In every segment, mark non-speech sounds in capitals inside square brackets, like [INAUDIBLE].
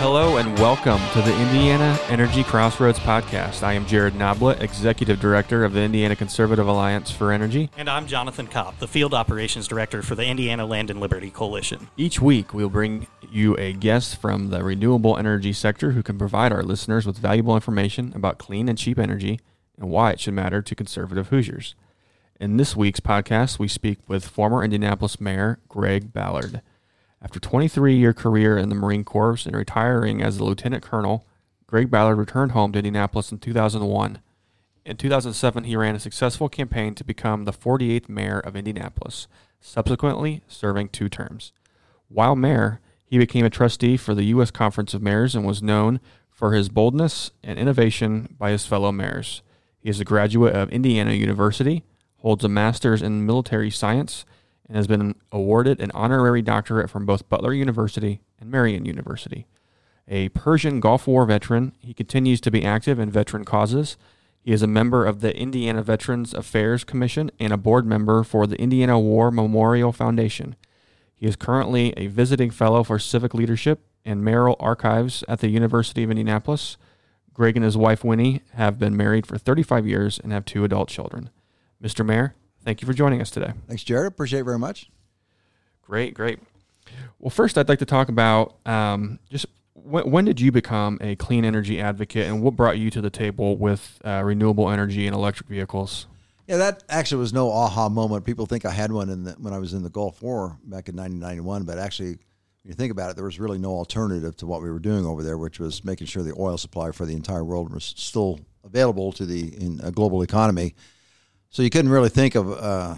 Hello and welcome to the Indiana Energy Crossroads podcast. I am Jared Noblet, Executive Director of the Indiana Conservative Alliance for Energy. And I'm Jonathan Kopp, the Field Operations Director for the Indiana Land and Liberty Coalition. Each week, we'll bring you a guest from the renewable energy sector who can provide our listeners with valuable information about clean and cheap energy and why it should matter to conservative Hoosiers. In this week's podcast, we speak with former Indianapolis Mayor Greg Ballard. After 23 year career in the Marine Corps and retiring as a lieutenant colonel, Greg Ballard returned home to Indianapolis in 2001. In 2007, he ran a successful campaign to become the 48th mayor of Indianapolis, subsequently serving two terms. While mayor, he became a trustee for the U.S. Conference of Mayors and was known for his boldness and innovation by his fellow mayors. He is a graduate of Indiana University, holds a master's in military science, and has been awarded an honorary doctorate from both Butler University and Marian University. A Persian Gulf War veteran, he continues to be active in veteran causes. He is a member of the Indiana Veterans Affairs Commission and a board member for the Indiana War Memorial Foundation. He is currently a visiting fellow for civic leadership and mayoral archives at the University of Indianapolis. Greg and his wife Winnie have been married for 35 years and have two adult children. Mr. Mayor, Thank you for joining us today. Thanks, Jared. Appreciate it very much. Great, great. Well, first, I'd like to talk about um, just when, when, did you become a clean energy advocate and what brought you to the table with uh, renewable energy and electric vehicles? Yeah, that actually was no aha moment. People think I had one in the, when I was in the Gulf War back in 1991, but actually, when you think about it, there was really no alternative to what we were doing over there, which was making sure the oil supply for the entire world was still available to the in a global economy so you couldn't really think of uh,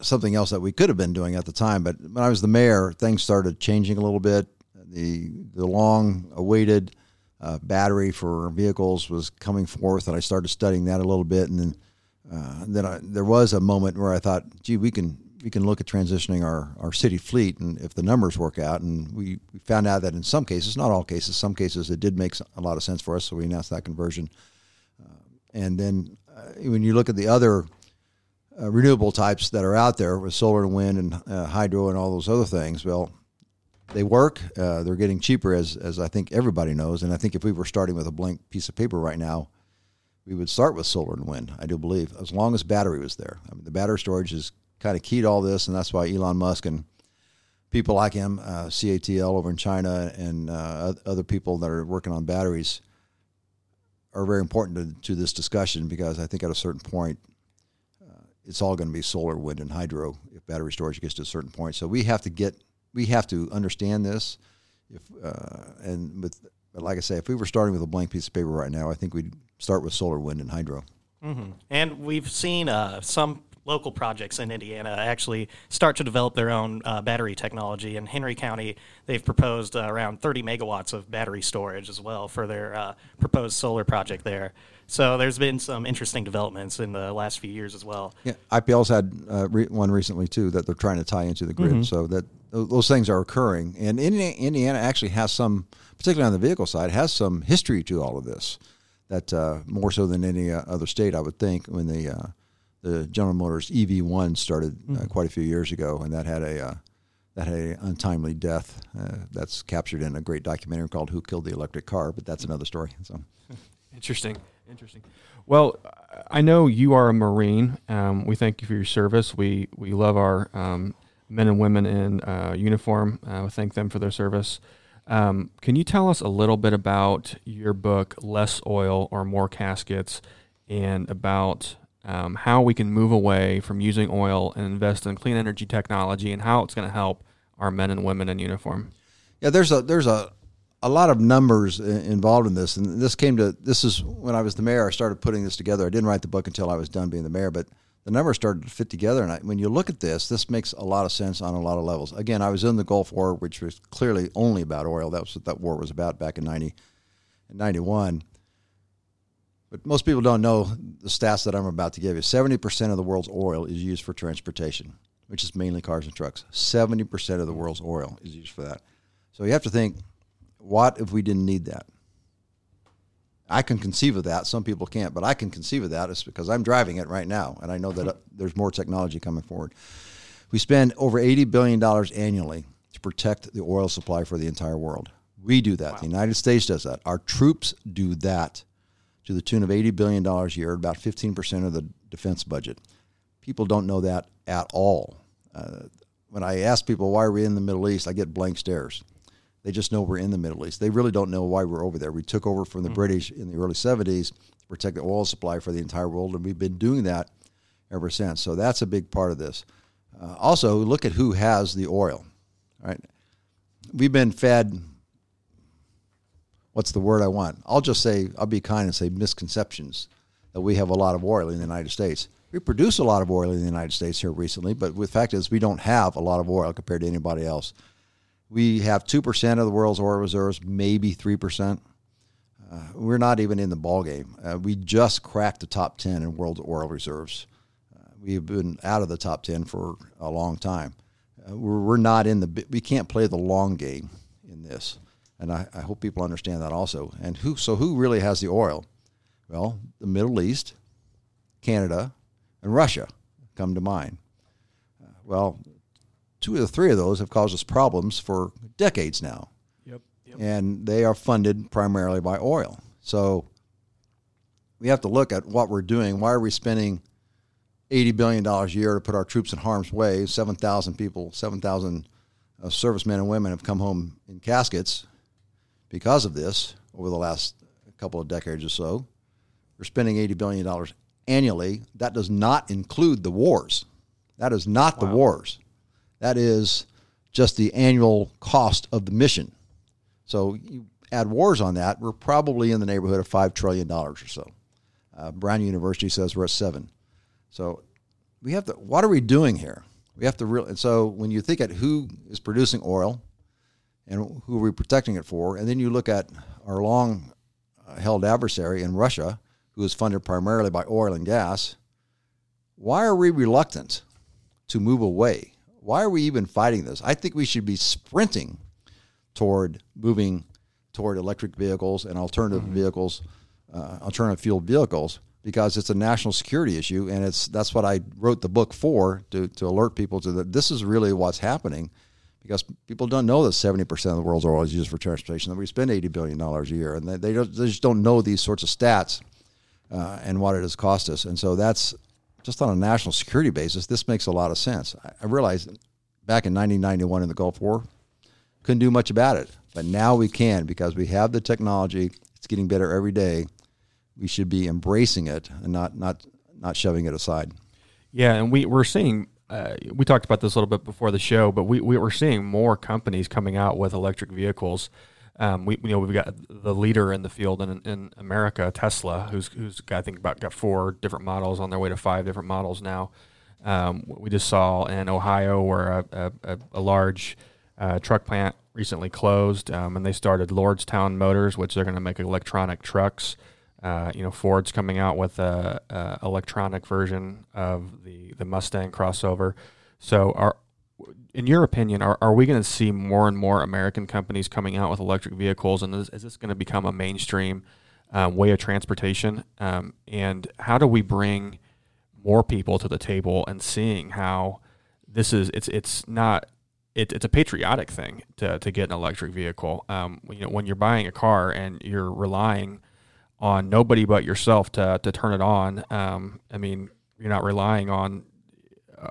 something else that we could have been doing at the time. But when I was the mayor, things started changing a little bit. The the long awaited uh, battery for vehicles was coming forth, and I started studying that a little bit. And then uh, then I, there was a moment where I thought, gee, we can we can look at transitioning our, our city fleet, and if the numbers work out, and we, we found out that in some cases, not all cases, some cases it did make a lot of sense for us, so we announced that conversion. Uh, and then when you look at the other uh, renewable types that are out there with solar and wind and uh, hydro and all those other things, well, they work. Uh, they're getting cheaper, as as I think everybody knows. And I think if we were starting with a blank piece of paper right now, we would start with solar and wind. I do believe, as long as battery was there. I mean, the battery storage is kind of key to all this, and that's why Elon Musk and people like him, uh, CATL over in China, and uh, other people that are working on batteries are very important to, to this discussion because I think at a certain point, uh, it's all going to be solar, wind, and hydro if battery storage gets to a certain point. So we have to get, we have to understand this. If uh, and with, but like I say, if we were starting with a blank piece of paper right now, I think we'd start with solar, wind, and hydro. Mm-hmm. And we've seen uh, some local projects in Indiana actually start to develop their own uh, battery technology. In Henry County, they've proposed uh, around 30 megawatts of battery storage as well for their uh, proposed solar project there. So there's been some interesting developments in the last few years as well. Yeah, IPL's had uh, re- one recently too that they're trying to tie into the grid. Mm-hmm. So that those things are occurring, and Indiana actually has some, particularly on the vehicle side, has some history to all of this. That uh, more so than any uh, other state, I would think, when they the General Motors EV1 started uh, mm-hmm. quite a few years ago, and that had a uh, that had an untimely death. Uh, that's captured in a great documentary called "Who Killed the Electric Car," but that's another story. So, [LAUGHS] interesting, interesting. Well, I know you are a Marine. Um, we thank you for your service. We we love our um, men and women in uh, uniform. Uh, we thank them for their service. Um, can you tell us a little bit about your book, Less Oil or More Caskets, and about um, how we can move away from using oil and invest in clean energy technology and how it's going to help our men and women in uniform. Yeah, there's a there's a a lot of numbers involved in this, and this came to this is when I was the mayor. I started putting this together. I didn't write the book until I was done being the mayor, but the numbers started to fit together. And I, when you look at this, this makes a lot of sense on a lot of levels. Again, I was in the Gulf War, which was clearly only about oil. That was what that war was about back in 90, 91. But most people don't know the stats that I'm about to give you. 70% of the world's oil is used for transportation, which is mainly cars and trucks. 70% of the world's oil is used for that. So you have to think, what if we didn't need that? I can conceive of that. Some people can't, but I can conceive of that. It's because I'm driving it right now, and I know that uh, there's more technology coming forward. We spend over $80 billion annually to protect the oil supply for the entire world. We do that. The United States does that. Our troops do that to the tune of $80 billion a year, about 15% of the defense budget. People don't know that at all. Uh, when I ask people why we're in the Middle East, I get blank stares. They just know we're in the Middle East. They really don't know why we're over there. We took over from the mm-hmm. British in the early 70s to protect the oil supply for the entire world, and we've been doing that ever since. So that's a big part of this. Uh, also, look at who has the oil. Right? We've been fed. What's the word I want? I'll just say I'll be kind and say misconceptions that we have a lot of oil in the United States. We produce a lot of oil in the United States here recently, but the fact is we don't have a lot of oil compared to anybody else. We have two percent of the world's oil reserves, maybe three percent. Uh, we're not even in the ball game. Uh, we just cracked the top ten in world oil reserves. We've been out of the top 10 for a long time. Uh, we're, we're not in the, we can't play the long game in this. And I, I hope people understand that also. And who, so who really has the oil? Well, the Middle East, Canada, and Russia come to mind. Uh, well, two of the three of those have caused us problems for decades now. Yep, yep. And they are funded primarily by oil. So we have to look at what we're doing. Why are we spending eighty billion dollars a year to put our troops in harm's way. Seven thousand people, seven thousand uh, servicemen and women have come home in caskets because of this over the last couple of decades or so. We're spending eighty billion dollars annually. That does not include the wars. That is not wow. the wars. That is just the annual cost of the mission. So you add wars on that, we're probably in the neighborhood of five trillion dollars or so. Uh, Brown University says we're at seven. So we have to. What are we doing here? We have to really. And so when you think at who is producing oil, and who are we protecting it for, and then you look at our long uh, held adversary in Russia, who is funded primarily by oil and gas. Why are we reluctant to move away? Why are we even fighting this? I think we should be sprinting toward moving toward electric vehicles and alternative mm-hmm. vehicles, uh, alternative fuel vehicles, because it's a national security issue, and it's that's what I wrote the book for to to alert people to that this is really what's happening, because people don't know that seventy percent of the world's oil is used for transportation. That we spend eighty billion dollars a year, and they they, they, just don't know these sorts of stats uh, and what it has cost us. And so that's just on a national security basis. This makes a lot of sense. I, I realized back in 1991 in the Gulf War, couldn't do much about it, but now we can because we have the technology. It's getting better every day we should be embracing it and not not not shoving it aside. Yeah, and we we're seeing. Uh, we talked about this a little bit before the show, but we, we were seeing more companies coming out with electric vehicles. Um, we you know we've got the leader in the field in, in America, Tesla, who's who's got, I think about got four different models on their way to five different models now. Um, we just saw in Ohio where a, a, a large uh, truck plant recently closed, um, and they started Lordstown Motors, which they're going to make electronic trucks. Uh, you know, Ford's coming out with a, a, electronic version of the the Mustang crossover. So, are in your opinion, are, are we going to see more and more American companies coming out with electric vehicles, and is, is this going to become a mainstream um, way of transportation? Um, and how do we bring more people to the table and seeing how this is? It's it's not it, it's a patriotic thing to, to get an electric vehicle. Um, you know, when you're buying a car and you're relying on nobody but yourself to to turn it on. Um, I mean, you're not relying on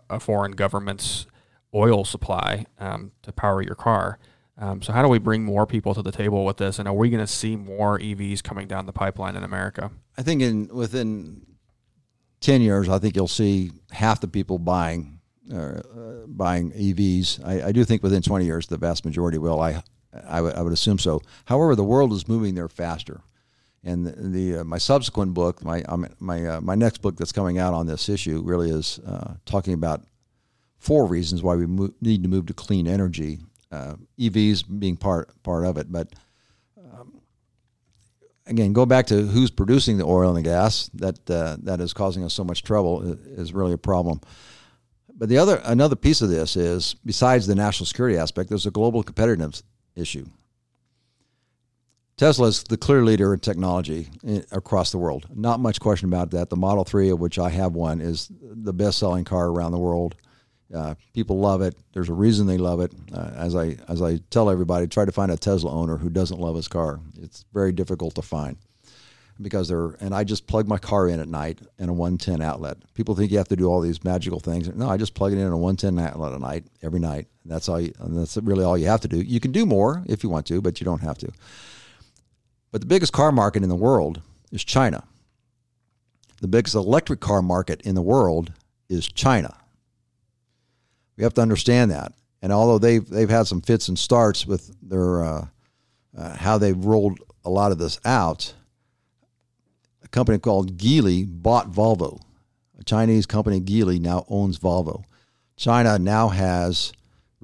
a foreign government's oil supply um, to power your car. Um, so how do we bring more people to the table with this? And are we going to see more EVs coming down the pipeline in America? I think in within ten years, I think you'll see half the people buying uh, buying EVs. I, I, do think within twenty years, the vast majority will. I I, w- I would assume so. However, the world is moving there faster. And the, the uh, my subsequent book, my um, my uh, my next book that's coming out on this issue, really is uh, talking about four reasons why we mo- need to move to clean energy. Uh, EVs being part part of it, but um, again, go back to who's producing the oil and the gas. That uh, that is causing us so much trouble is really a problem. But the other another piece of this is besides the national security aspect, there's a global competitiveness issue. Tesla is the clear leader in technology across the world. Not much question about that. The Model 3, of which I have one, is the best selling car around the world. Uh, people love it. There's a reason they love it. Uh, as I as I tell everybody, try to find a Tesla owner who doesn't love his car. It's very difficult to find because they're and I just plug my car in at night in a 110 outlet. People think you have to do all these magical things. No, I just plug it in a 110 outlet at night every night. That's all. You, and that's really all you have to do. You can do more if you want to, but you don't have to. But the biggest car market in the world is China. The biggest electric car market in the world is China. We have to understand that. And although they've they've had some fits and starts with their uh, uh, how they've rolled a lot of this out, a company called Geely bought Volvo. A Chinese company, Geely, now owns Volvo. China now has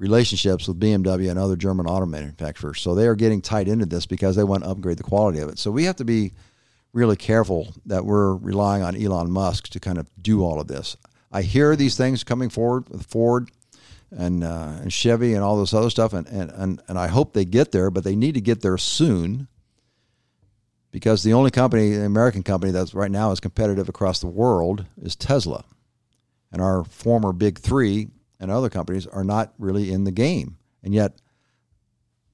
relationships with BMW and other German auto manufacturers. So they are getting tied into this because they want to upgrade the quality of it. So we have to be really careful that we're relying on Elon Musk to kind of do all of this. I hear these things coming forward with Ford and uh, and Chevy and all this other stuff, and, and, and, and I hope they get there, but they need to get there soon because the only company, the American company that's right now is competitive across the world is Tesla. And our former big three and other companies are not really in the game. And yet,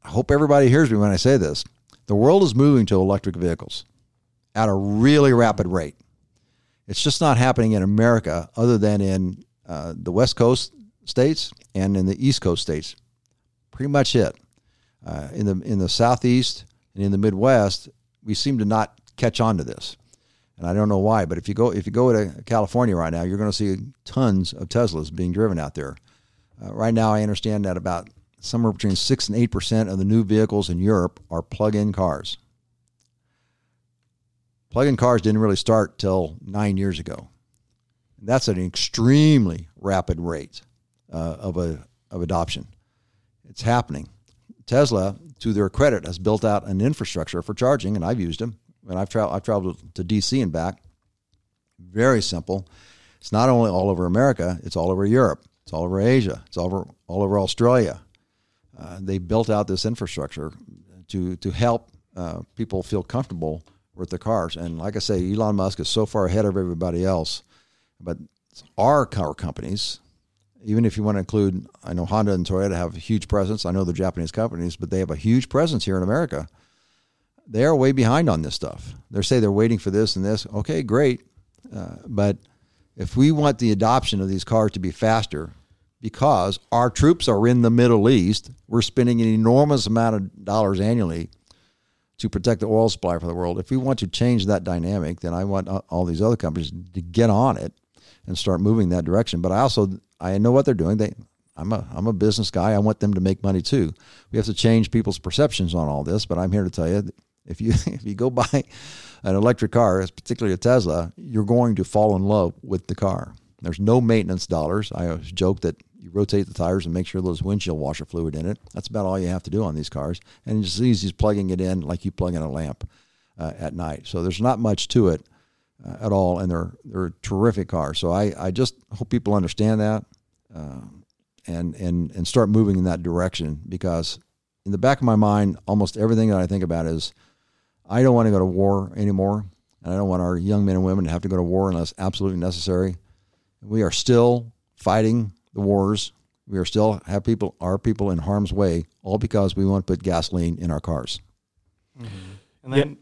I hope everybody hears me when I say this. The world is moving to electric vehicles at a really rapid rate. It's just not happening in America other than in uh, the West Coast states and in the East Coast states. Pretty much it. Uh, in the in the Southeast and in the Midwest, we seem to not catch on to this, and I don't know why. But if you go if you go to California right now, you're going to see tons of Teslas being driven out there. Uh, right now, I understand that about somewhere between six and eight percent of the new vehicles in Europe are plug-in cars. Plug-in cars didn't really start till nine years ago. That's an extremely rapid rate uh, of a of adoption. It's happening. Tesla, to their credit, has built out an infrastructure for charging, and I've used them. And I've, tra- I've traveled to DC and back. Very simple. It's not only all over America; it's all over Europe. It's all over Asia. It's all over all over Australia. Uh, they built out this infrastructure to to help uh, people feel comfortable with their cars. And like I say, Elon Musk is so far ahead of everybody else. But our car companies, even if you want to include, I know Honda and Toyota have a huge presence. I know they're Japanese companies, but they have a huge presence here in America. They are way behind on this stuff. They say they're waiting for this and this. Okay, great. Uh, but if we want the adoption of these cars to be faster, because our troops are in the Middle East, we're spending an enormous amount of dollars annually to protect the oil supply for the world. If we want to change that dynamic, then I want all these other companies to get on it and start moving that direction. But I also I know what they're doing. They I'm a I'm a business guy. I want them to make money too. We have to change people's perceptions on all this. But I'm here to tell you, if you [LAUGHS] if you go buy an electric car, particularly a Tesla, you're going to fall in love with the car. There's no maintenance dollars. I always joke that you rotate the tires and make sure there's windshield washer fluid in it. That's about all you have to do on these cars, and it's as easy as plugging it in like you plug in a lamp uh, at night. So there's not much to it uh, at all, and they're they're terrific cars. So I, I just hope people understand that uh, and and and start moving in that direction because in the back of my mind, almost everything that I think about is I don't want to go to war anymore, and I don't want our young men and women to have to go to war unless absolutely necessary. We are still fighting the wars. We are still have people, our people in harm's way, all because we want to put gasoline in our cars. Mm-hmm. And then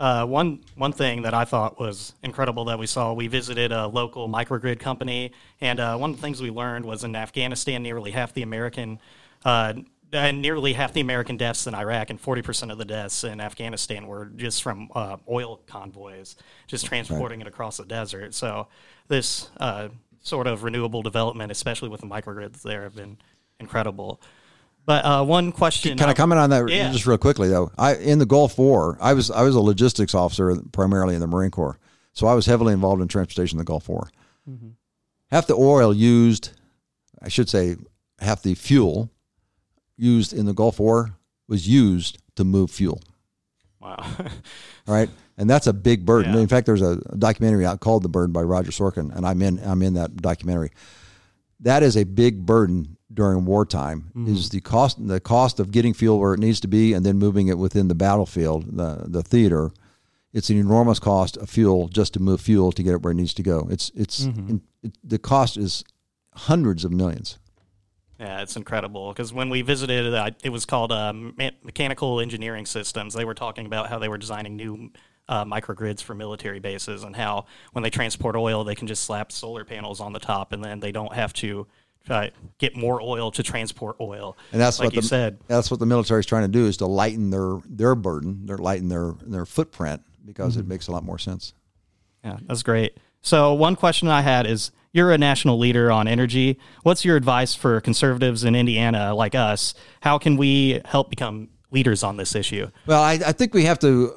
uh, one one thing that I thought was incredible that we saw, we visited a local microgrid company, and uh, one of the things we learned was in Afghanistan, nearly half the American. Uh, and nearly half the American deaths in Iraq and 40% of the deaths in Afghanistan were just from uh, oil convoys, just transporting right. it across the desert. So, this uh, sort of renewable development, especially with the microgrids there, have been incredible. But uh, one question. Can I comment on that yeah. just real quickly though? I in the Gulf War, I was I was a logistics officer primarily in the Marine Corps, so I was heavily involved in transportation in the Gulf War. Mm-hmm. Half the oil used, I should say, half the fuel used in the Gulf War was used to move fuel. Wow. All [LAUGHS] right and that's a big burden. Yeah. In fact, there's a documentary out called "The Burden" by Roger Sorkin, and I'm in I'm in that documentary. That is a big burden during wartime. Mm-hmm. Is the cost the cost of getting fuel where it needs to be and then moving it within the battlefield, the the theater. It's an enormous cost of fuel just to move fuel to get it where it needs to go. It's it's mm-hmm. it, the cost is hundreds of millions. Yeah, it's incredible because when we visited, uh, it was called uh, Me- Mechanical Engineering Systems. They were talking about how they were designing new uh, microgrids for military bases and how when they transport oil, they can just slap solar panels on the top and then they don't have to uh, get more oil to transport oil. And that's like what you the, said. That's what the military is trying to do is to lighten their their burden, their lighten their their footprint because it makes a lot more sense. Yeah, that's great. So one question I had is you're a national leader on energy. What's your advice for conservatives in Indiana like us? How can we help become leaders on this issue? Well, I, I think we have to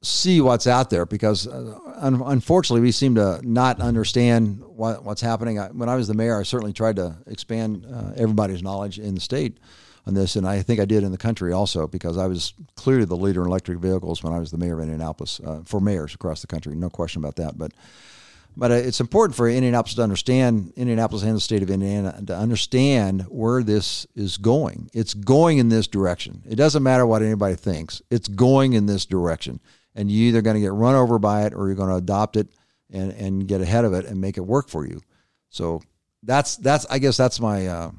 see what's out there because uh, un- unfortunately we seem to not understand what, what's happening. I, when I was the mayor, I certainly tried to expand uh, everybody's knowledge in the state on this, and I think I did in the country also because I was clearly the leader in electric vehicles when I was the mayor of Indianapolis uh, for mayors across the country. No question about that, but. But uh, it's important for Indianapolis to understand, Indianapolis and the state of Indiana, to understand where this is going. It's going in this direction. It doesn't matter what anybody thinks, it's going in this direction. And you're either going to get run over by it or you're going to adopt it and, and get ahead of it and make it work for you. So that's, that's I guess that's my, uh,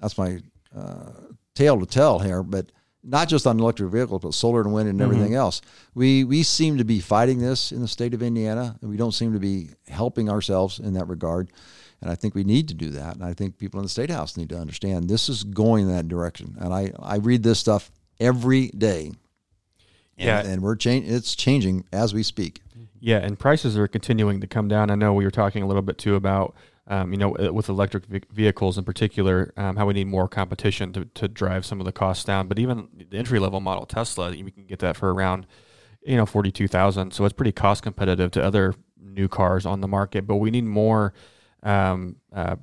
that's my uh, tale to tell here. But not just on electric vehicles, but solar and wind and everything mm-hmm. else. We we seem to be fighting this in the state of Indiana, and we don't seem to be helping ourselves in that regard. And I think we need to do that. And I think people in the state house need to understand this is going in that direction. And I I read this stuff every day. And, yeah, and we're changing. It's changing as we speak. Yeah, and prices are continuing to come down. I know we were talking a little bit too about um, you know, uh, with electric vehicles in particular, um, how we need more competition to, to drive some of the costs down. But even the entry level model Tesla, we can get that for around, you know, forty two thousand. So it's pretty cost competitive to other new cars on the market. But we need more um, uh,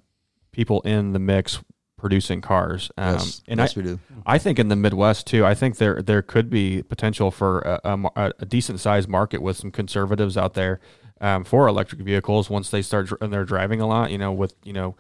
people in the mix producing cars. Um, yes, and yes, I, we do. I think in the Midwest too. I think there there could be potential for a, a, a decent sized market with some conservatives out there um, for electric vehicles once they start and they're driving a lot. You know, with you know,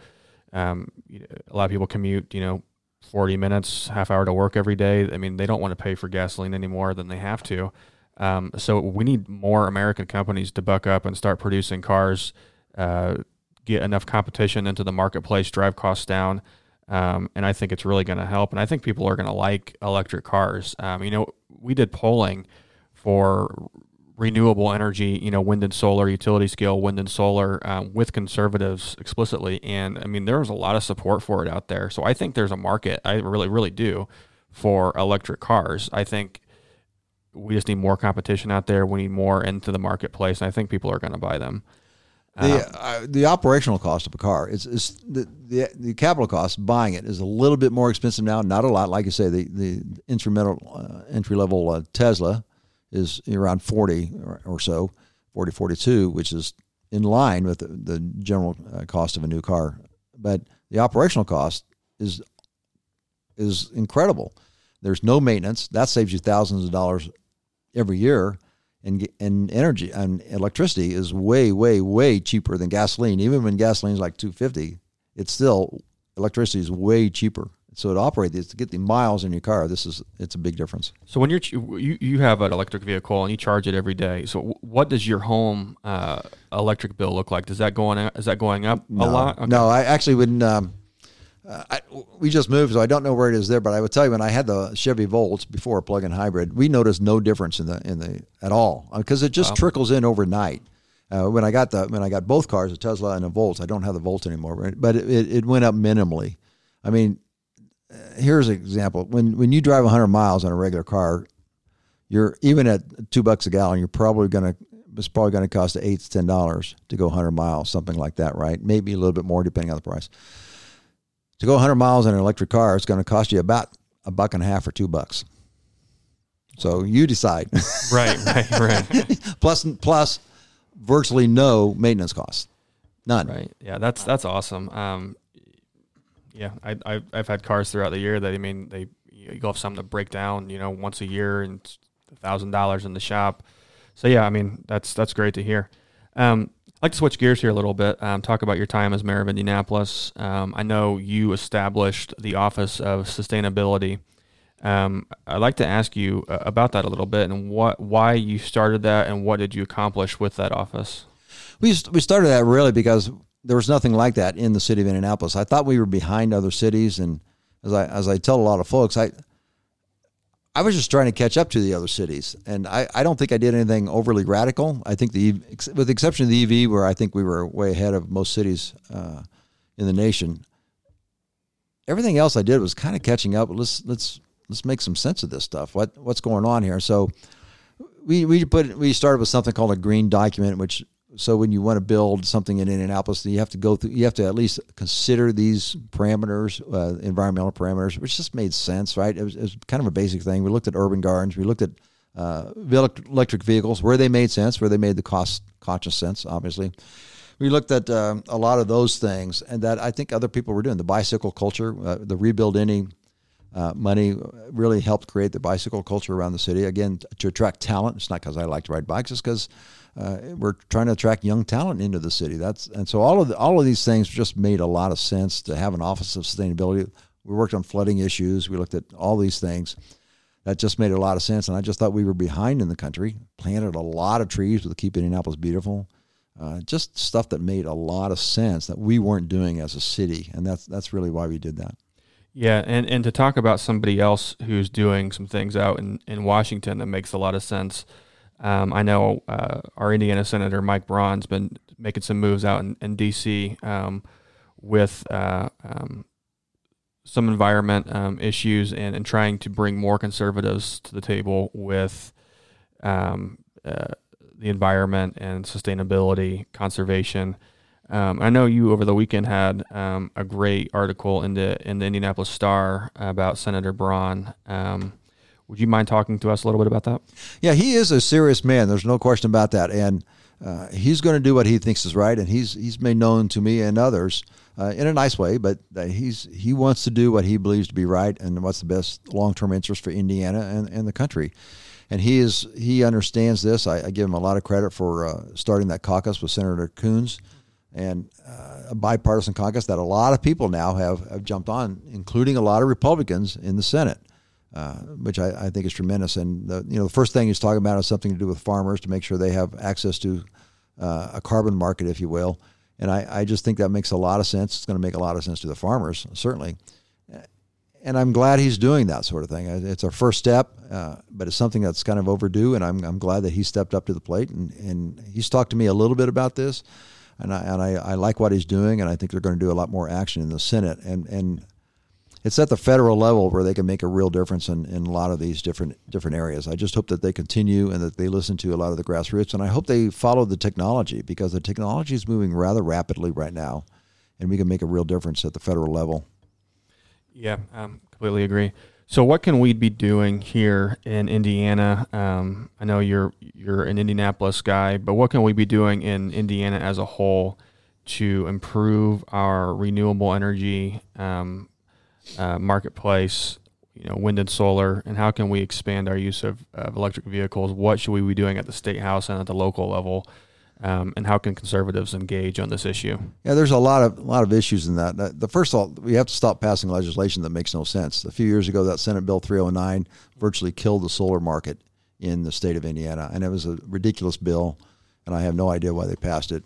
um, a lot of people commute. You know, forty minutes, half hour to work every day. I mean, they don't want to pay for gasoline any more than they have to. Um, so we need more American companies to buck up and start producing cars, uh, get enough competition into the marketplace, drive costs down. Um, and I think it's really going to help. And I think people are going to like electric cars. Um, you know, we did polling for renewable energy, you know, wind and solar, utility scale wind and solar um, with conservatives explicitly. And I mean, there's a lot of support for it out there. So I think there's a market. I really, really do for electric cars. I think we just need more competition out there. We need more into the marketplace. And I think people are going to buy them. The, um, uh, the operational cost of a car is, is the, the, the capital cost buying it is a little bit more expensive now. Not a lot, like you say. The the instrumental uh, entry level uh, Tesla is around 40 or, or so, 40, 42, which is in line with the, the general uh, cost of a new car. But the operational cost is is incredible. There's no maintenance. That saves you thousands of dollars every year. And, and energy and electricity is way, way, way cheaper than gasoline. Even when gasoline is like 250, it's still electricity is way cheaper. So to operate this, to get the miles in your car, this is it's a big difference. So when you're you you have an electric vehicle and you charge it every day. So what does your home uh, electric bill look like? Does that going is that going up no, a lot? Okay. No, I actually wouldn't. Um, uh, I, we just moved, so I don't know where it is there. But I would tell you, when I had the Chevy Volts before a plug-in hybrid, we noticed no difference in the in the at all because it just wow. trickles in overnight. Uh, when I got the when I got both cars, a Tesla and a Volt, I don't have the Volt anymore, but it, it, it went up minimally. I mean, here's an example. When when you drive 100 miles on a regular car, you're even at two bucks a gallon. You're probably going to it's probably going to cost eight to ten dollars to go 100 miles, something like that, right? Maybe a little bit more depending on the price. To go 100 miles in an electric car, it's going to cost you about a buck and a half or two bucks. So you decide. [LAUGHS] right, right, right. [LAUGHS] plus, plus, virtually no maintenance costs, none. Right. Yeah, that's that's awesome. Um, yeah, I, I I've had cars throughout the year that I mean they you go have something to break down you know once a year and thousand dollars in the shop. So yeah, I mean that's that's great to hear. Um, I'd like to switch gears here a little bit. Um, talk about your time as mayor of Indianapolis. Um, I know you established the Office of Sustainability. Um, I'd like to ask you uh, about that a little bit and what why you started that and what did you accomplish with that office. We we started that really because there was nothing like that in the city of Indianapolis. I thought we were behind other cities, and as I as I tell a lot of folks, I I was just trying to catch up to the other cities, and I, I don't think I did anything overly radical. I think the with the exception of the EV, where I think we were way ahead of most cities uh, in the nation. Everything else I did was kind of catching up. Let's let's let's make some sense of this stuff. What what's going on here? So we we put we started with something called a green document, which so when you want to build something in Indianapolis, you have to go through. You have to at least consider these parameters, uh, environmental parameters, which just made sense, right? It was, it was, kind of a basic thing. We looked at urban gardens. We looked at uh, electric vehicles where they made sense, where they made the cost conscious sense. Obviously, we looked at uh, a lot of those things, and that I think other people were doing. The bicycle culture, uh, the Rebuild Indy uh, money really helped create the bicycle culture around the city. Again, to attract talent. It's not because I like to ride bikes; it's because uh, we're trying to attract young talent into the city. That's and so all of the, all of these things just made a lot of sense to have an office of sustainability. We worked on flooding issues. We looked at all these things. That just made a lot of sense, and I just thought we were behind in the country. Planted a lot of trees to keep Indianapolis beautiful. Uh, just stuff that made a lot of sense that we weren't doing as a city, and that's that's really why we did that. Yeah, and, and to talk about somebody else who's doing some things out in, in Washington that makes a lot of sense. Um, I know uh, our Indiana Senator Mike Braun's been making some moves out in, in D.C. Um, with uh, um, some environment um, issues and, and trying to bring more conservatives to the table with um, uh, the environment and sustainability, conservation. Um, I know you over the weekend had um, a great article in the in the Indianapolis Star about Senator Braun. Um, would you mind talking to us a little bit about that? Yeah, he is a serious man. There's no question about that, and uh, he's going to do what he thinks is right. And he's he's made known to me and others uh, in a nice way, but he's he wants to do what he believes to be right and what's the best long term interest for Indiana and, and the country and he is he understands this. I, I give him a lot of credit for uh, starting that caucus with Senator Coons and uh, a bipartisan caucus that a lot of people now have, have jumped on, including a lot of Republicans in the Senate, uh, which I, I, think is tremendous. And the, you know, the first thing he's talking about is something to do with farmers to make sure they have access to uh, a carbon market, if you will. And I, I just think that makes a lot of sense. It's going to make a lot of sense to the farmers, certainly. And I'm glad he's doing that sort of thing. It's our first step, uh, but it's something that's kind of overdue. And I'm, I'm glad that he stepped up to the plate. And, and he's talked to me a little bit about this and I and I, I like what he's doing, and I think they're going to do a lot more action in the Senate, and and it's at the federal level where they can make a real difference in, in a lot of these different different areas. I just hope that they continue and that they listen to a lot of the grassroots, and I hope they follow the technology because the technology is moving rather rapidly right now, and we can make a real difference at the federal level. Yeah, I um, completely agree. So, what can we be doing here in Indiana? Um, I know you're you're an Indianapolis guy, but what can we be doing in Indiana as a whole to improve our renewable energy um, uh, marketplace? You know, wind and solar, and how can we expand our use of, of electric vehicles? What should we be doing at the state house and at the local level? Um, and how can conservatives engage on this issue? Yeah, there's a lot of a lot of issues in that. The first of all, we have to stop passing legislation that makes no sense. A few years ago, that Senate Bill 309 virtually killed the solar market in the state of Indiana, and it was a ridiculous bill, and I have no idea why they passed it.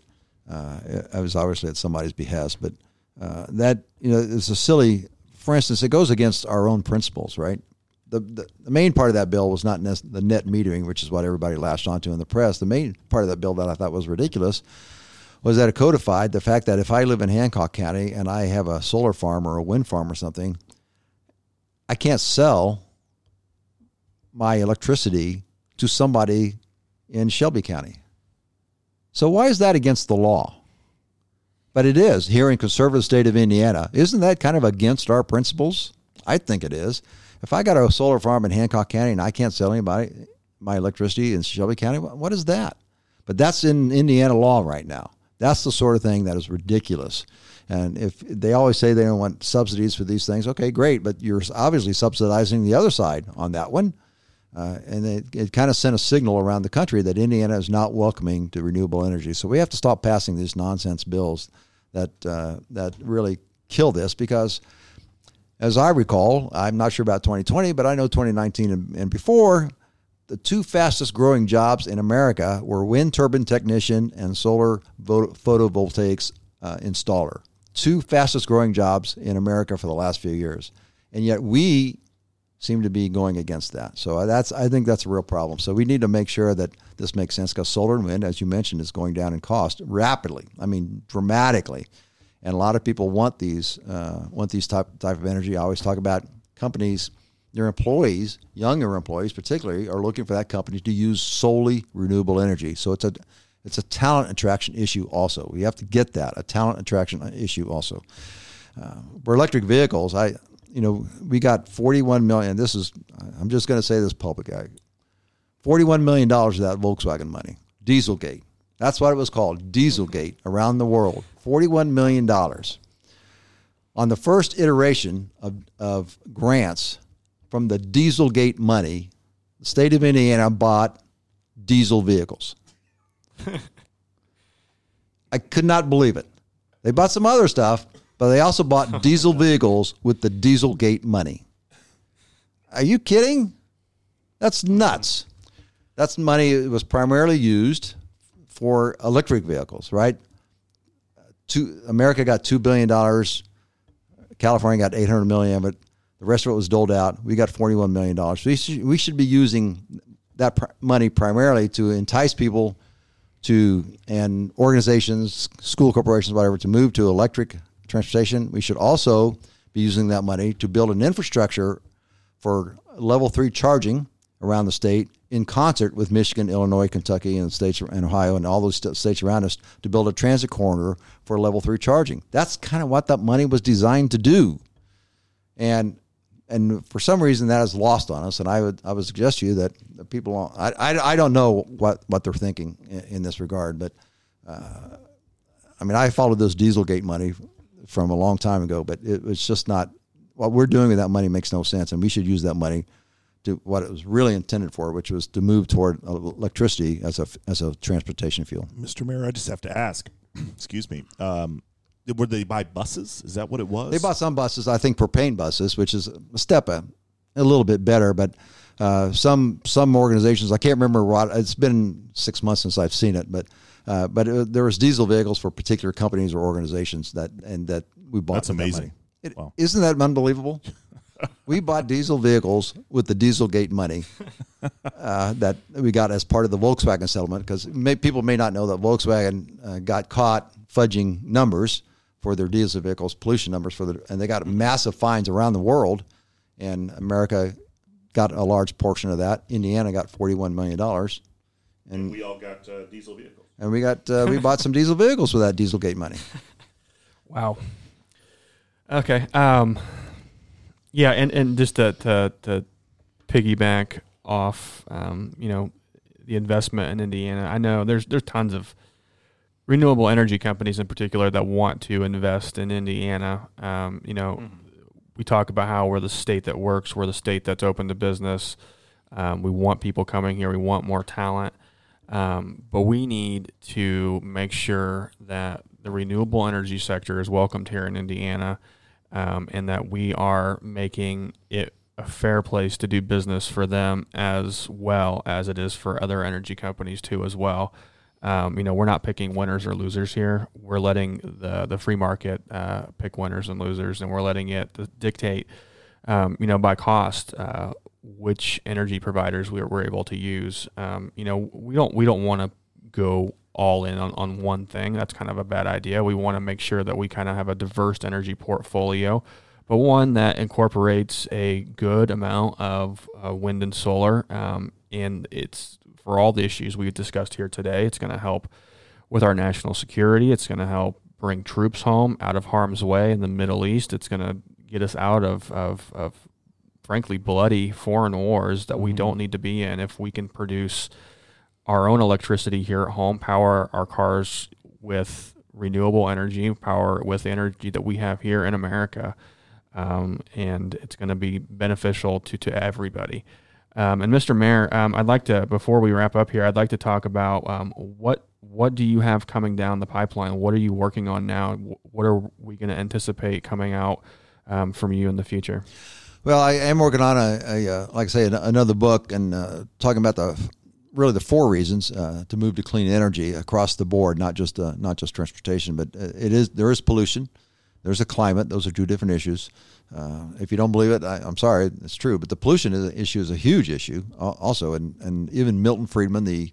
Uh, it was obviously at somebody's behest, but uh, that you know it's a silly. For instance, it goes against our own principles, right? The, the, main part of that bill was not the net metering, which is what everybody latched onto in the press. The main part of that bill that I thought was ridiculous was that it codified the fact that if I live in Hancock County and I have a solar farm or a wind farm or something, I can't sell my electricity to somebody in Shelby County. So why is that against the law? But it is here in conservative state of Indiana. Isn't that kind of against our principles? I think it is. If I got a solar farm in Hancock County and I can't sell anybody my electricity in Shelby County, what is that? But that's in Indiana law right now. That's the sort of thing that is ridiculous. And if they always say they don't want subsidies for these things, okay, great, but you're obviously subsidizing the other side on that one. Uh, and it, it kind of sent a signal around the country that Indiana is not welcoming to renewable energy. So we have to stop passing these nonsense bills that uh, that really kill this because as I recall, I'm not sure about 2020, but I know 2019 and, and before, the two fastest growing jobs in America were wind turbine technician and solar photovoltaics uh, installer. Two fastest growing jobs in America for the last few years, and yet we seem to be going against that. So that's I think that's a real problem. So we need to make sure that this makes sense because solar and wind, as you mentioned, is going down in cost rapidly. I mean, dramatically, and a lot of people want these uh, want these type type of energy. I always talk about companies. Their employees, younger employees particularly, are looking for that company to use solely renewable energy. So it's a it's a talent attraction issue also. We have to get that a talent attraction issue also. Uh, for electric vehicles, I you know, we got 41 million. This is, I'm just going to say this public, 41 million dollars of that Volkswagen money, Dieselgate. That's what it was called, Dieselgate, around the world. 41 million dollars. On the first iteration of, of grants from the Dieselgate money, the state of Indiana bought diesel vehicles. [LAUGHS] I could not believe it. They bought some other stuff, but they also bought [LAUGHS] diesel vehicles with the Dieselgate money. Are you kidding? That's nuts. That's money that was primarily used for electric vehicles, right? Two, America got $2 billion. California got 800 million of it. The rest of it was doled out. We got $41 million. So we should, we should be using that pr- money primarily to entice people to and organizations, school corporations, whatever, to move to electric transportation. We should also be using that money to build an infrastructure for level three charging around the state in concert with Michigan, Illinois, Kentucky, and states and Ohio and all those states around us to build a transit corridor for level three charging. That's kind of what that money was designed to do, and and for some reason that is lost on us. And I would I would suggest to you that the people I, I, I don't know what what they're thinking in, in this regard, but uh, I mean I followed this Dieselgate money from a long time ago, but it was just not what we're doing with that money makes no sense, and we should use that money to what it was really intended for, which was to move toward electricity as a as a transportation fuel. Mr. Mayor, I just have to ask. [CLEARS THROAT] excuse me. Um, were they buy buses? Is that what it was? They bought some buses, I think propane buses, which is a step a, a little bit better, but uh, some some organizations I can't remember what it's been six months since I've seen it, but uh, but it, there was diesel vehicles for particular companies or organizations that and that we bought. That's amazing. That it, wow. Isn't that unbelievable? [LAUGHS] we bought diesel vehicles with the Dieselgate money uh, that we got as part of the Volkswagen settlement because people may not know that Volkswagen uh, got caught fudging numbers for their diesel vehicles, pollution numbers for the, and they got massive fines around the world, and America got a large portion of that. Indiana got forty-one million dollars, and, and, we all got uh, diesel vehicles and we got uh, we bought some [LAUGHS] diesel vehicles with that Dieselgate money. Wow. Okay. Um, yeah, and, and just to, to, to piggyback off, um, you know, the investment in Indiana. I know there's there's tons of renewable energy companies in particular that want to invest in Indiana. Um, you know, mm-hmm. we talk about how we're the state that works, we're the state that's open to business. Um, we want people coming here. We want more talent. Um, but we need to make sure that the renewable energy sector is welcomed here in Indiana um, and that we are making it a fair place to do business for them as well as it is for other energy companies too as well. Um, you know, we're not picking winners or losers here. We're letting the the free market uh, pick winners and losers, and we're letting it dictate, um, you know, by cost uh, which energy providers we're, we're able to use. Um, you know, we don't we don't want to go all in on, on one thing. That's kind of a bad idea. We want to make sure that we kind of have a diverse energy portfolio, but one that incorporates a good amount of uh, wind and solar. Um, and it's for all the issues we've discussed here today. It's going to help with our national security. It's going to help bring troops home out of harm's way in the Middle East. It's going to get us out of, of, of frankly bloody foreign wars that we mm-hmm. don't need to be in if we can produce our own electricity here at home, power our cars with renewable energy, power with the energy that we have here in America. Um, and it's going to be beneficial to, to everybody. Um, and Mr. Mayor, um, I'd like to, before we wrap up here, I'd like to talk about um, what what do you have coming down the pipeline? What are you working on now? What are we going to anticipate coming out um, from you in the future? Well, I am working on a, a uh, like I say, another book and uh, talking about the really the four reasons uh, to move to clean energy across the board, not just uh, not just transportation, but uh, it is there is pollution, there's a climate. Those are two different issues. Uh, if you don't believe it, I, am sorry, it's true. But the pollution is, issue is a huge issue also, and and even Milton Friedman, the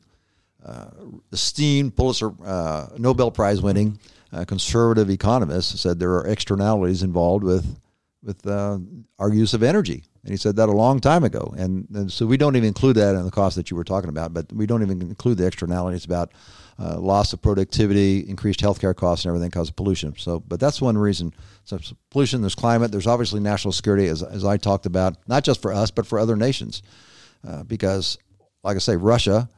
uh, esteemed Pulitzer uh, Nobel Prize winning conservative economist, said there are externalities involved with with our use of energy and he said that a long time ago. And, and, so we don't even include that in the cost that you were talking about, but we don't even include the externalities about uh, loss of productivity, increased healthcare costs, and everything because of pollution. So, but that's one reason. So, pollution, there's climate, there's obviously national security, as, as I talked about, not just for us, but for other nations. Uh, because, like I say, Russia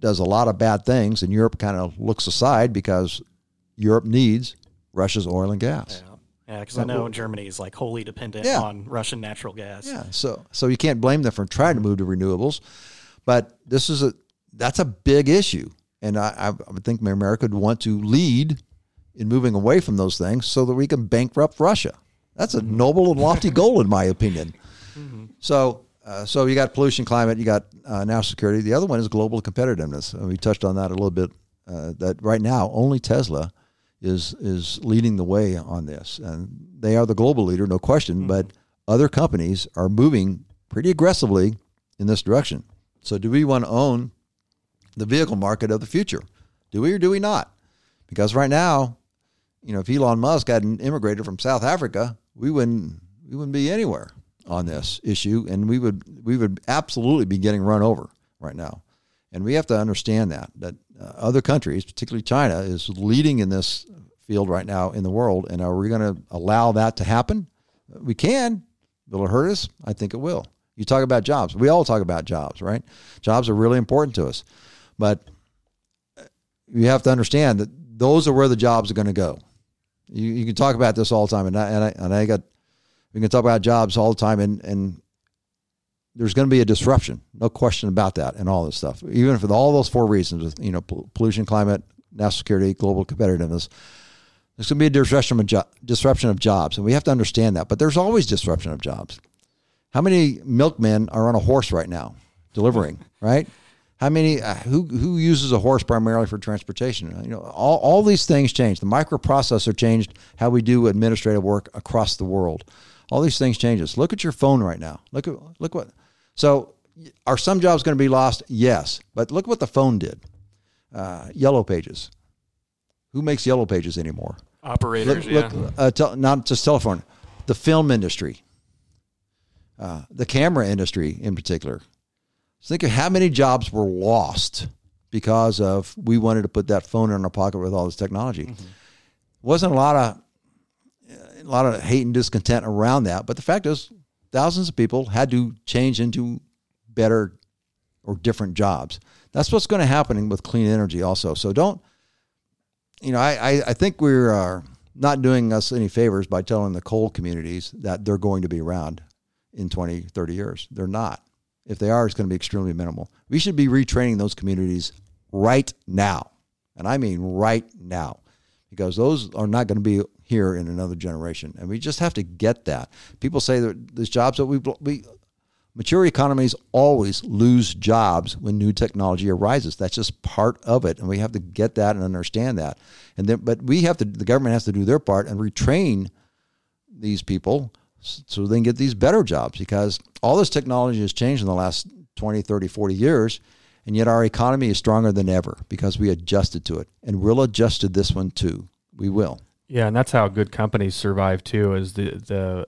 does a lot of bad things, and Europe kind of looks aside because Europe needs Russia's oil and gas. Yeah. Yeah, because I know Germany is like wholly dependent yeah. on Russian natural gas. Yeah, so so you can't blame them for trying to move to renewables, but this is a that's a big issue, and I, I would think America would want to lead in moving away from those things so that we can bankrupt Russia. That's a mm-hmm. noble and lofty [LAUGHS] goal, in my opinion. Mm-hmm. So. Uh, so you got pollution, climate, you got uh, national security. The other one is global competitiveness. And we touched on that a little bit. Uh, that right now only Tesla is is leading the way on this, and they are the global leader, no question. Mm-hmm. But other companies are moving pretty aggressively in this direction. So, do we want to own the vehicle market of the future? Do we or do we not? Because right now, you know, if Elon Musk hadn't immigrated from South Africa, we wouldn't we wouldn't be anywhere on this issue, and we would we would absolutely be getting run over right now. And we have to understand that that Uh, other countries, particularly China, is leading in this field right now in the world. And are we going to allow that to happen? We can. Will it hurt us? I think it will. You talk about jobs. We all talk about jobs, right? Jobs are really important to us. But uh, you have to understand that those are where the jobs are going to go. You, you can talk about this all the time. And I, and I, and I got, we can talk about jobs all the time. And, and there's going to be a disruption, no question about that, and all this stuff. Even for all those four reasons, you know, pollution, climate, national security, global competitiveness, there's going to be a disruption of, jo- disruption of jobs, and we have to understand that. But there's always disruption of jobs. How many milkmen are on a horse right now delivering? [LAUGHS] right? How many? Uh, who who uses a horse primarily for transportation? You know, all all these things change. The microprocessor changed how we do administrative work across the world. All these things changes. Look at your phone right now. Look at look what. So, are some jobs going to be lost? Yes, but look what the phone did. Uh, yellow pages who makes yellow pages anymore? Operators, look, yeah. Uh, not just telephone, the film industry, uh, the camera industry in particular. think of how many jobs were lost because of we wanted to put that phone in our pocket with all this technology. Mm-hmm. Wasn't a lot of a lot of hate and discontent around that, but the fact is, thousands of people had to change into better or different jobs. That's what's going to happen with clean energy also. So don't you know, I, I think we're uh, not doing us any favors by telling the coal communities that they're going to be around in 20, 30 years. They're not. If they are, it's going to be extremely minimal. We should be retraining those communities right now. And I mean right now, because those are not going to be here in another generation. And we just have to get that. People say that there's jobs that we, we Mature economies always lose jobs when new technology arises. That's just part of it, and we have to get that and understand that. And then, but we have to. The government has to do their part and retrain these people so they can get these better jobs because all this technology has changed in the last 20, 30, 40 years, and yet our economy is stronger than ever because we adjusted to it, and we'll adjust to this one too. We will. Yeah, and that's how good companies survive too. Is the the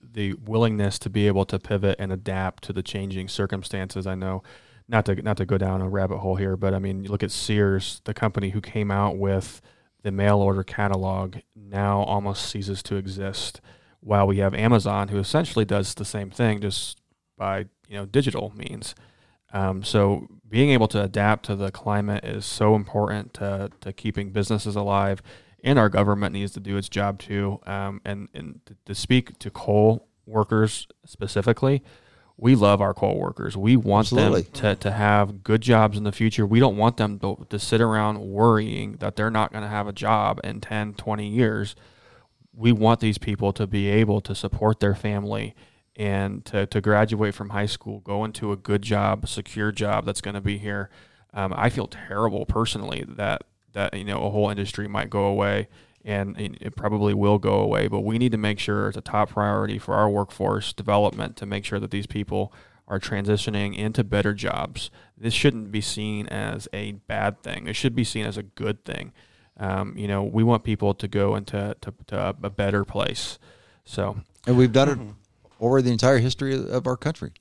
the willingness to be able to pivot and adapt to the changing circumstances. I know not to not to go down a rabbit hole here, but I mean, you look at Sears, the company who came out with the mail order catalog, now almost ceases to exist. While we have Amazon, who essentially does the same thing, just by you know digital means. Um, so being able to adapt to the climate is so important to to keeping businesses alive and our government needs to do its job too. Um, and and to speak to coal workers specifically, we love our coal workers. We want Absolutely. them to, to have good jobs in the future. We don't want them to, to sit around worrying that they're not going to have a job in 10, 20 years. We want these people to be able to support their family and to, to graduate from high school, go into a good job, secure job that's going to be here. Um, I feel terrible personally that that you know a whole industry might go away, and it probably will go away. But we need to make sure it's a top priority for our workforce development to make sure that these people are transitioning into better jobs. This shouldn't be seen as a bad thing. It should be seen as a good thing. Um, you know, we want people to go into to, to a better place. So, and we've done it over the entire history of our country,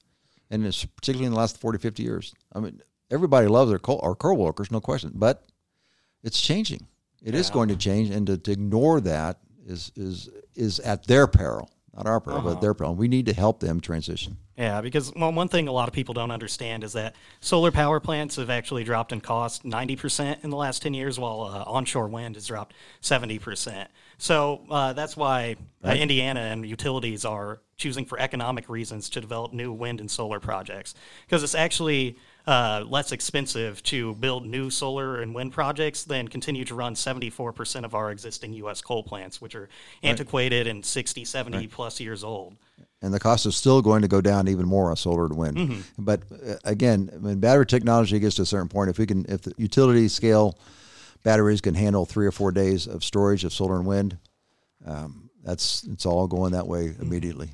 and it's particularly in the last 40, 50 years. I mean, everybody loves our coal, our coal workers, no question, but it's changing. It yeah. is going to change, and to, to, ignore that is is is at their peril, not our peril, uh-huh. but their peril. We need to help them transition. Yeah, because well, one thing a lot of people don't understand is that solar power plants have actually dropped in cost 90% in the last 10 years, while uh, onshore wind has dropped 70%. So uh, that's why uh, right. Indiana and utilities are choosing for economic reasons to develop new wind and solar projects because it's actually uh, less expensive to build new solar and wind projects than continue to run 74% of our existing U.S. coal plants, which are antiquated right. and 60, 70 right. plus years old. And the cost is still going to go down even more on solar and wind. Mm-hmm. But uh, again, when battery technology gets to a certain point, if we can, if the utility scale batteries can handle three or four days of storage of solar and wind, um, that's it's all going that way mm-hmm.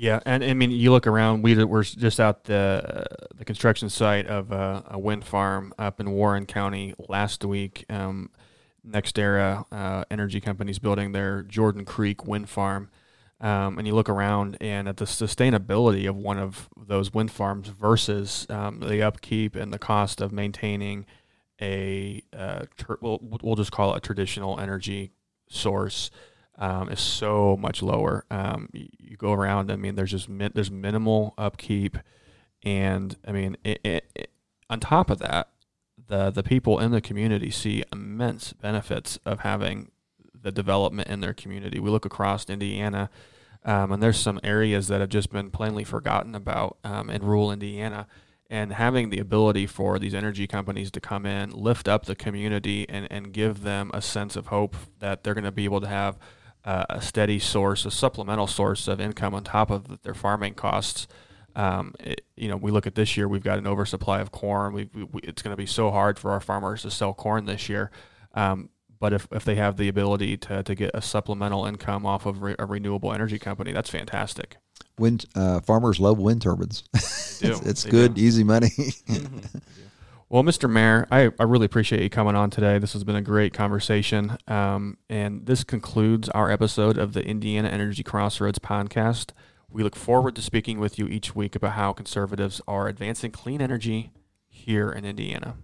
Yeah, and I mean, you look around. We were just out the the construction site of a, a wind farm up in Warren County last week. Um, NextEra uh, Energy Company's building their Jordan Creek wind farm, um, and you look around and at the sustainability of one of those wind farms versus um, the upkeep and the cost of maintaining a uh, ter- we'll, we'll just call it a traditional energy source um, is so much lower. Um, you, you, go around. I mean, there's just min- there's minimal upkeep, and I mean, it, it, it, on top of that, the the people in the community see immense benefits of having the development in their community. We look across Indiana, um, and there's some areas that have just been plainly forgotten about um, in rural Indiana. And having the ability for these energy companies to come in, lift up the community, and, and give them a sense of hope that they're going to be able to have uh, a steady source, a supplemental source of income on top of their farming costs. Um, it, you know, we look at this year, we've got an oversupply of corn. We, we, it's going to be so hard for our farmers to sell corn this year. Um, but if, if they have the ability to, to get a supplemental income off of re, a renewable energy company, that's fantastic. Wind uh, farmers love wind turbines. [LAUGHS] it's, it's good, do. easy money. mm-hmm. [LAUGHS] Well, Mr. Mayor, I, I really appreciate you coming on today. This has been a great conversation. Um, and this concludes our episode of the Indiana Energy Crossroads podcast. We look forward to speaking with you each week about how conservatives are advancing clean energy here in Indiana.